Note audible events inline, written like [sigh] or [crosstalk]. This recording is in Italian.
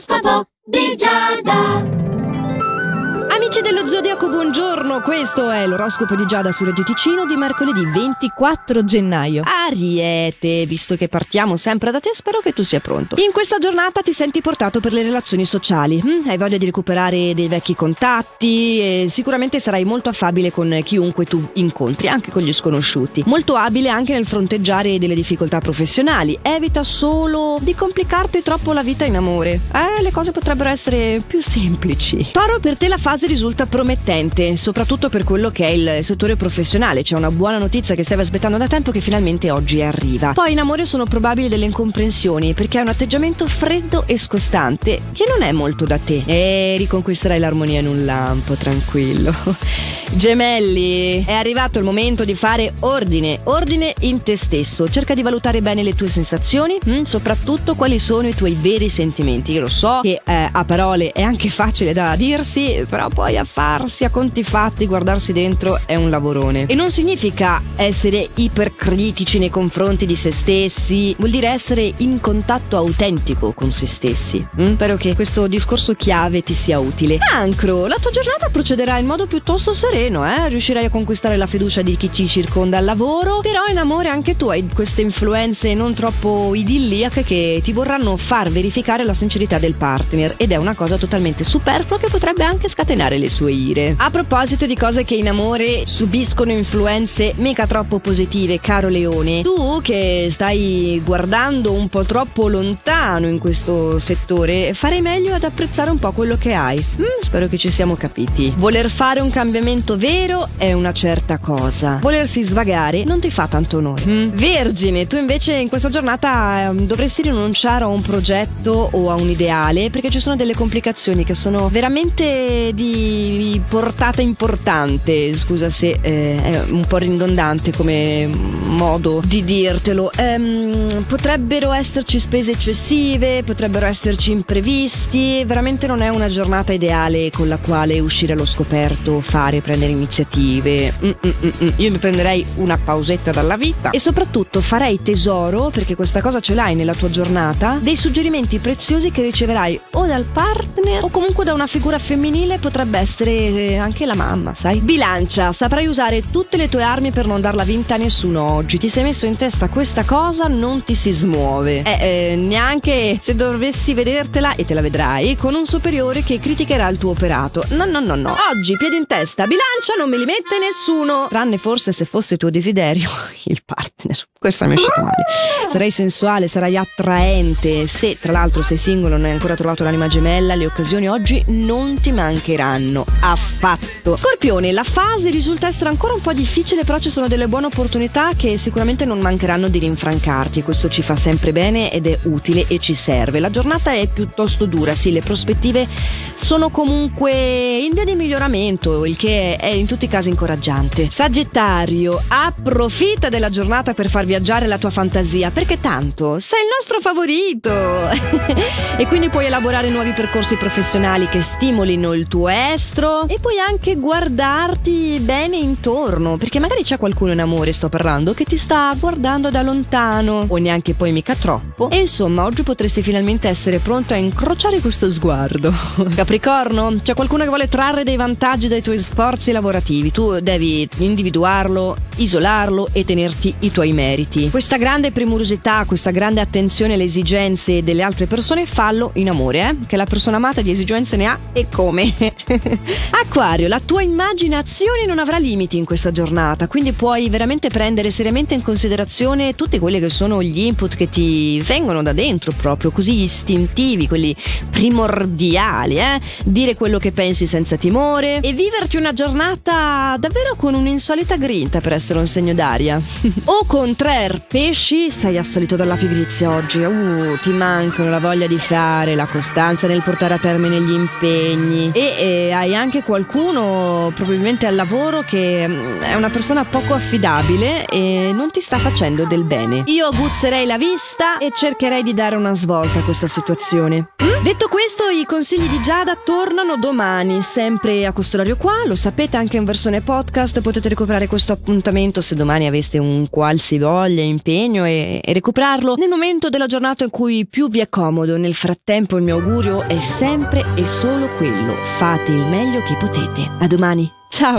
L'oroscopo di Giada. Amici dello Zodiaco, buongiorno! Questo è l'oroscopo di Giada su Radio Ticino di mercoledì 24 gennaio. Ariete, visto che partiamo sempre da te, spero che tu sia pronto. In questa giornata ti senti portato per le relazioni sociali. Mm, hai voglia di recuperare dei vecchi contatti sicuramente sarai molto affabile con chiunque tu incontri, anche con gli sconosciuti. Molto abile anche nel fronteggiare delle difficoltà professionali. Evita solo di complicarti troppo la vita in amore. Eh, le cose potrebbero essere più semplici. Toro, per te la fase risulta promettente, soprattutto per quello che è il settore professionale. C'è una buona notizia che stavi aspettando da tempo che finalmente oggi arriva. Poi in amore sono probabili delle incomprensioni perché hai un atteggiamento freddo e scostante che non è molto da te. E riconquisterai l'armonia in un lampo, tranquillo. [laughs] Gemelli, è arrivato il momento di fare ordine, ordine in te stesso. Cerca di valutare bene le tue sensazioni, mm, soprattutto quali sono i tuoi veri sentimenti. Io lo so che eh, a parole è anche facile da dirsi, però poi a farsi a conti fatti, guardarsi dentro è un lavorone. E non significa essere ipercritici nei confronti di se stessi, vuol dire essere in contatto autentico con se stessi. Mm? Spero che questo discorso chiave ti sia utile. Ancro, la tua giornata procederà in modo piuttosto sereno, eh? Riuscirai a conquistare la fiducia di chi ti circonda al lavoro, però in amore anche tu hai queste influenze non troppo idilliache che ti vorranno far verificare la sincerità del partner ed è una cosa totalmente superflua che potrebbe anche scatenare le sue ire. A proposito di cose che in amore subiscono influenze mica troppo positive, caro Leone, tu che stai guardando un po' troppo lontano in questo settore, farei meglio ad apprezzare un po' quello che hai. Mm, spero che ci siamo capiti. Voler fare un cambiamento vero è una certa cosa. Volersi svagare non ti fa tanto onore. Mm? Vergine, tu invece in questa giornata eh, dovresti rinunciare a un progetto o a un ideale perché ci sono delle complicazioni che sono veramente di portata importante. Scusa se eh, è un po' ridondante come modo di dirtelo. Ehm, potrebbero esserci spese eccessive, potrebbero esserci imprevisti. Veramente non è una giornata ideale con la quale uscire allo scoperto, fare, prendere iniziative. Mm, mm, mm, mm. Io mi prenderei una pausetta dalla vita e soprattutto farei tesoro, perché questa cosa ce l'hai nella tua giornata, dei suggerimenti preziosi che riceverai o dal partner o comunque da una figura femminile, potrebbe essere eh, anche la mamma, sai? Bilancia, saprai usare tutte le tue armi per non darla vinta a nessuno oggi. Ti sei messo in testa questa cosa, non ti si smuove. Eh, eh, neanche se dovessi vedertela, e te la vedrai, con un superiore che criticherà il tuo operato. No, no, no, no. Oggi, piedi in testa, bilancia non me li mette nessuno. Tranne forse se fosse tuo desiderio, [laughs] il partner. Questa mi è uscita male. Sarai sensuale, sarai attraente. Se tra l'altro sei singolo e non hai ancora trovato l'anima gemella, le occasioni oggi non ti mancheranno affatto. Scorpione, la fase risulta essere ancora un po' difficile, però ci sono delle buone opportunità che sicuramente non mancheranno di rinfrancarti. Questo ci fa sempre bene ed è utile e ci serve. La giornata è piuttosto dura, sì, le prospettive sono comunque in via di miglioramento, il che è in tutti i casi incoraggiante. Sagittario, approfitta della giornata per far viaggiare la tua fantasia, perché tanto sei il nostro favorito. [laughs] e quindi puoi elaborare nuovi percorsi professionali che stimolino il tuo estro e puoi anche guardarti bene intorno, perché magari c'è qualcuno in amore, sto parlando, che ti sta guardando da lontano o neanche poi mica troppo. E insomma, oggi potresti finalmente essere pronto a incrociare questo sguardo. [laughs] Capricorno, c'è qualcuno che vuole trarre dei vantaggi dai tuoi sforzi lavorativi. Tu devi individuarlo, isolarlo e tenerti i tuoi meriti. Questa grande premurosità, questa grande attenzione alle esigenze delle altre persone, fallo in amore, eh? Che la persona amata di esigenze ne ha e come. [laughs] Acquario, la tua immaginazione non avrà limiti in questa giornata, quindi puoi veramente prendere seriamente in considerazione tutti quelli che sono gli input che ti vengono da dentro proprio, così istintivi, quelli primordiali, eh? Dire quello che pensi senza timore e viverti una giornata davvero con un'insolita grinta per essere un segno d'aria. [laughs] o con tre pesci sei assalito dalla pigrizia oggi, uh, ti mancano la voglia di fare, la costanza nel portare a termine gli impegni e, e hai anche qualcuno probabilmente al lavoro che mm, è una persona poco affidabile e non ti sta facendo del bene. Io aguzzerei la vista e cercherei di dare una svolta a questa situazione. Mm? Detto questo, i consigli di Giada tornano domani, sempre a questo orario qua, lo sapete anche in versione podcast, potete recuperare questo appuntamento se domani aveste un qualsivoglia voglia impegno e, e recuperarlo nel momento della giornata in cui più vi è comodo. Nel frattempo il mio augurio è sempre e solo quello. Fate il meglio che potete. A domani. Ciao!